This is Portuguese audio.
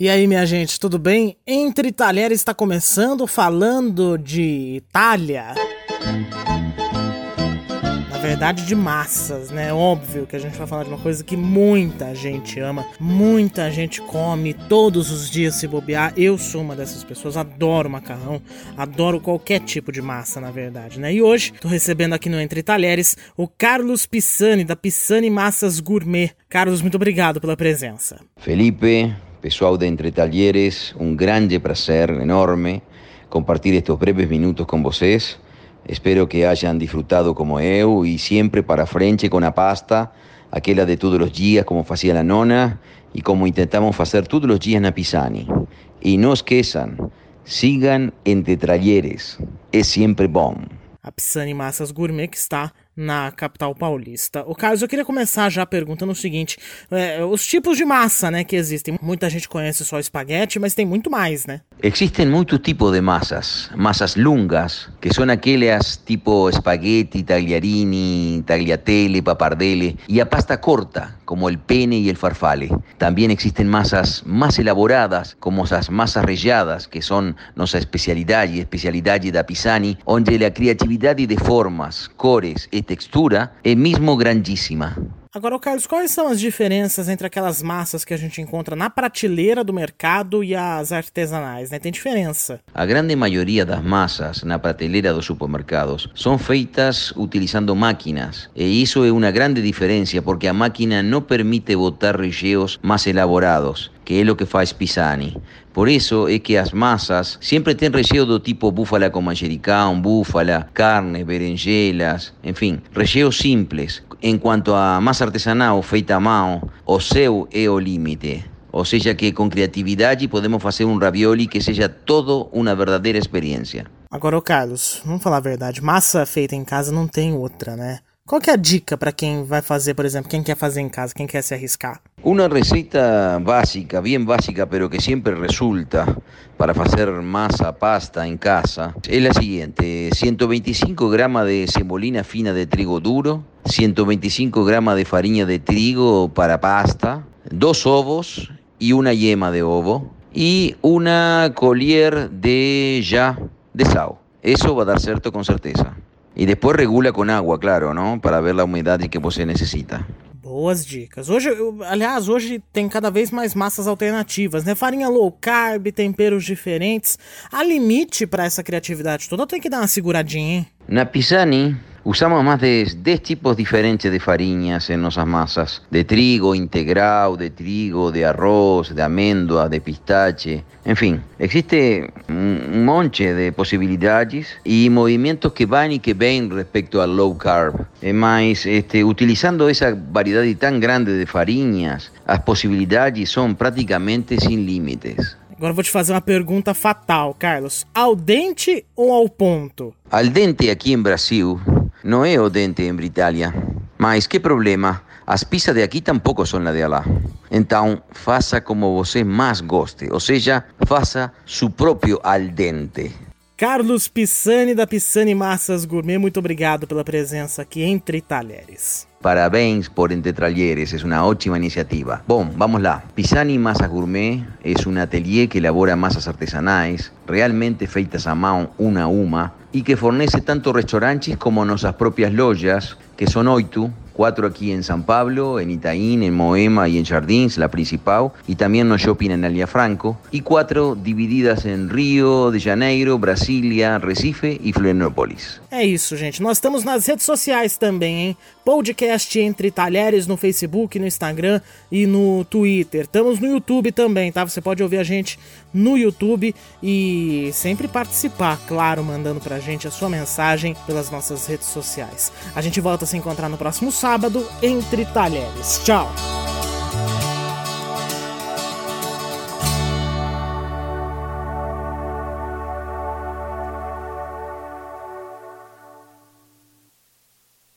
E aí, minha gente, tudo bem? Entre Talheres está começando falando de Itália. Na verdade, de massas, né? Óbvio que a gente vai falar de uma coisa que muita gente ama, muita gente come todos os dias se bobear. Eu sou uma dessas pessoas, adoro macarrão, adoro qualquer tipo de massa, na verdade, né? E hoje tô recebendo aqui no Entre Talheres o Carlos Pisani, da Pisani Massas Gourmet. Carlos, muito obrigado pela presença. Felipe, pessoal de Entre Talleres, un grande placer enorme compartir estos breves minutos con vocês. Espero que hayan disfrutado como eu y siempre para frente con la pasta, aquella de todos los días como hacía la nona y como intentamos hacer todos los días na Pisani. Y no esqueçam, sigan Entre Talleres, es siempre bom. A Pisani Massas Gourmet que está na capital paulista. O Carlos, eu queria começar já perguntando o seguinte: é, os tipos de massa, né, que existem. Muita gente conhece só espaguete, mas tem muito mais, né? Existen muchos tipos de masas, masas lungas, que son aquellas tipo espagueti, tagliarini, tagliatelle, papardelle, y a pasta corta, como el pene y el farfalle. También existen masas más elaboradas, como esas masas relladas, que son nuestra especialidad y especialidad da Pisani, donde la creatividad de formas, cores e textura é mesmo grandíssima. Agora, Carlos, quais são as diferenças entre aquelas massas que a gente encontra na prateleira do mercado e as artesanais? Né? Tem diferença. A grande maioria das massas na prateleira dos supermercados são feitas utilizando máquinas. E isso é uma grande diferença porque a máquina não permite botar recheios mais elaborados que é o que faz Pisani. Por isso é que as massas sempre têm recheio do tipo búfala com manjericão, búfala, carne, berenjelas, enfim, recheios simples. Enquanto a massa artesanal feita à mão, o seu é o limite. Ou seja, que com criatividade podemos fazer um ravioli que seja todo uma verdadeira experiência. Agora, ô Carlos, vamos falar a verdade, massa feita em casa não tem outra, né? Qual que é a dica para quem vai fazer, por exemplo, quem quer fazer em casa, quem quer se arriscar? Una receta básica, bien básica, pero que siempre resulta para hacer masa, pasta en casa, es la siguiente. 125 gramos de semolina fina de trigo duro, 125 gramos de farina de trigo para pasta, dos ovos y una yema de ovo y una collier de ya de sal. Eso va a dar cierto con certeza. E depois regula com água, claro, não? Para ver a umidade que você necessita. Boas dicas. Hoje, aliás, hoje tem cada vez mais massas alternativas, né? Farinha low carb, temperos diferentes. Há limite para essa criatividade toda? Tem que dar uma seguradinha, hein? Na Pisani, Usamos más de 10 tipos diferentes de fariñas en nuestras masas, de trigo integral, de trigo, de arroz, de amêndoa, de pistache, en fin, existe un monte de posibilidades y movimientos que van y que ven respecto al low carb. Más, este, utilizando esa variedad tan grande de fariñas, las posibilidades son prácticamente sin límites. Agora vou te fazer uma pergunta fatal, Carlos. Al dente ou ao ponto? Al dente aqui em Brasil não é o dente em Itália. Mas que problema? As pizzas de aqui tampouco são la de lá. Então, faça como você mais goste, ou seja, faça seu próprio al dente. Carlos Pisani da Pisani Massas Gourmet, muito obrigado pela presença aqui entre talheres. Parabéns por Entre Talleres, es una ótima iniciativa. Bom, vamos lá. Pisani Masas Gourmet es un atelier que elabora masas artesanais, realmente feitas a mão, una a uma, y que fornece tanto restaurantes como nuestras propias lojas, que son oito, cuatro aquí en San Pablo, en Itaín, en Moema y en Jardins, la principal, y también no shopping en Alia Franco, y cuatro divididas en Rio de Janeiro, Brasília, Recife e Florianópolis. É isso, gente. Nós estamos nas redes sociais também, hein? Podcast Entre Talheres no Facebook, no Instagram e no Twitter. Estamos no YouTube também, tá? Você pode ouvir a gente no YouTube e sempre participar, claro, mandando pra gente a sua mensagem pelas nossas redes sociais. A gente volta a se encontrar no próximo sábado sábado entre talheres. Tchau!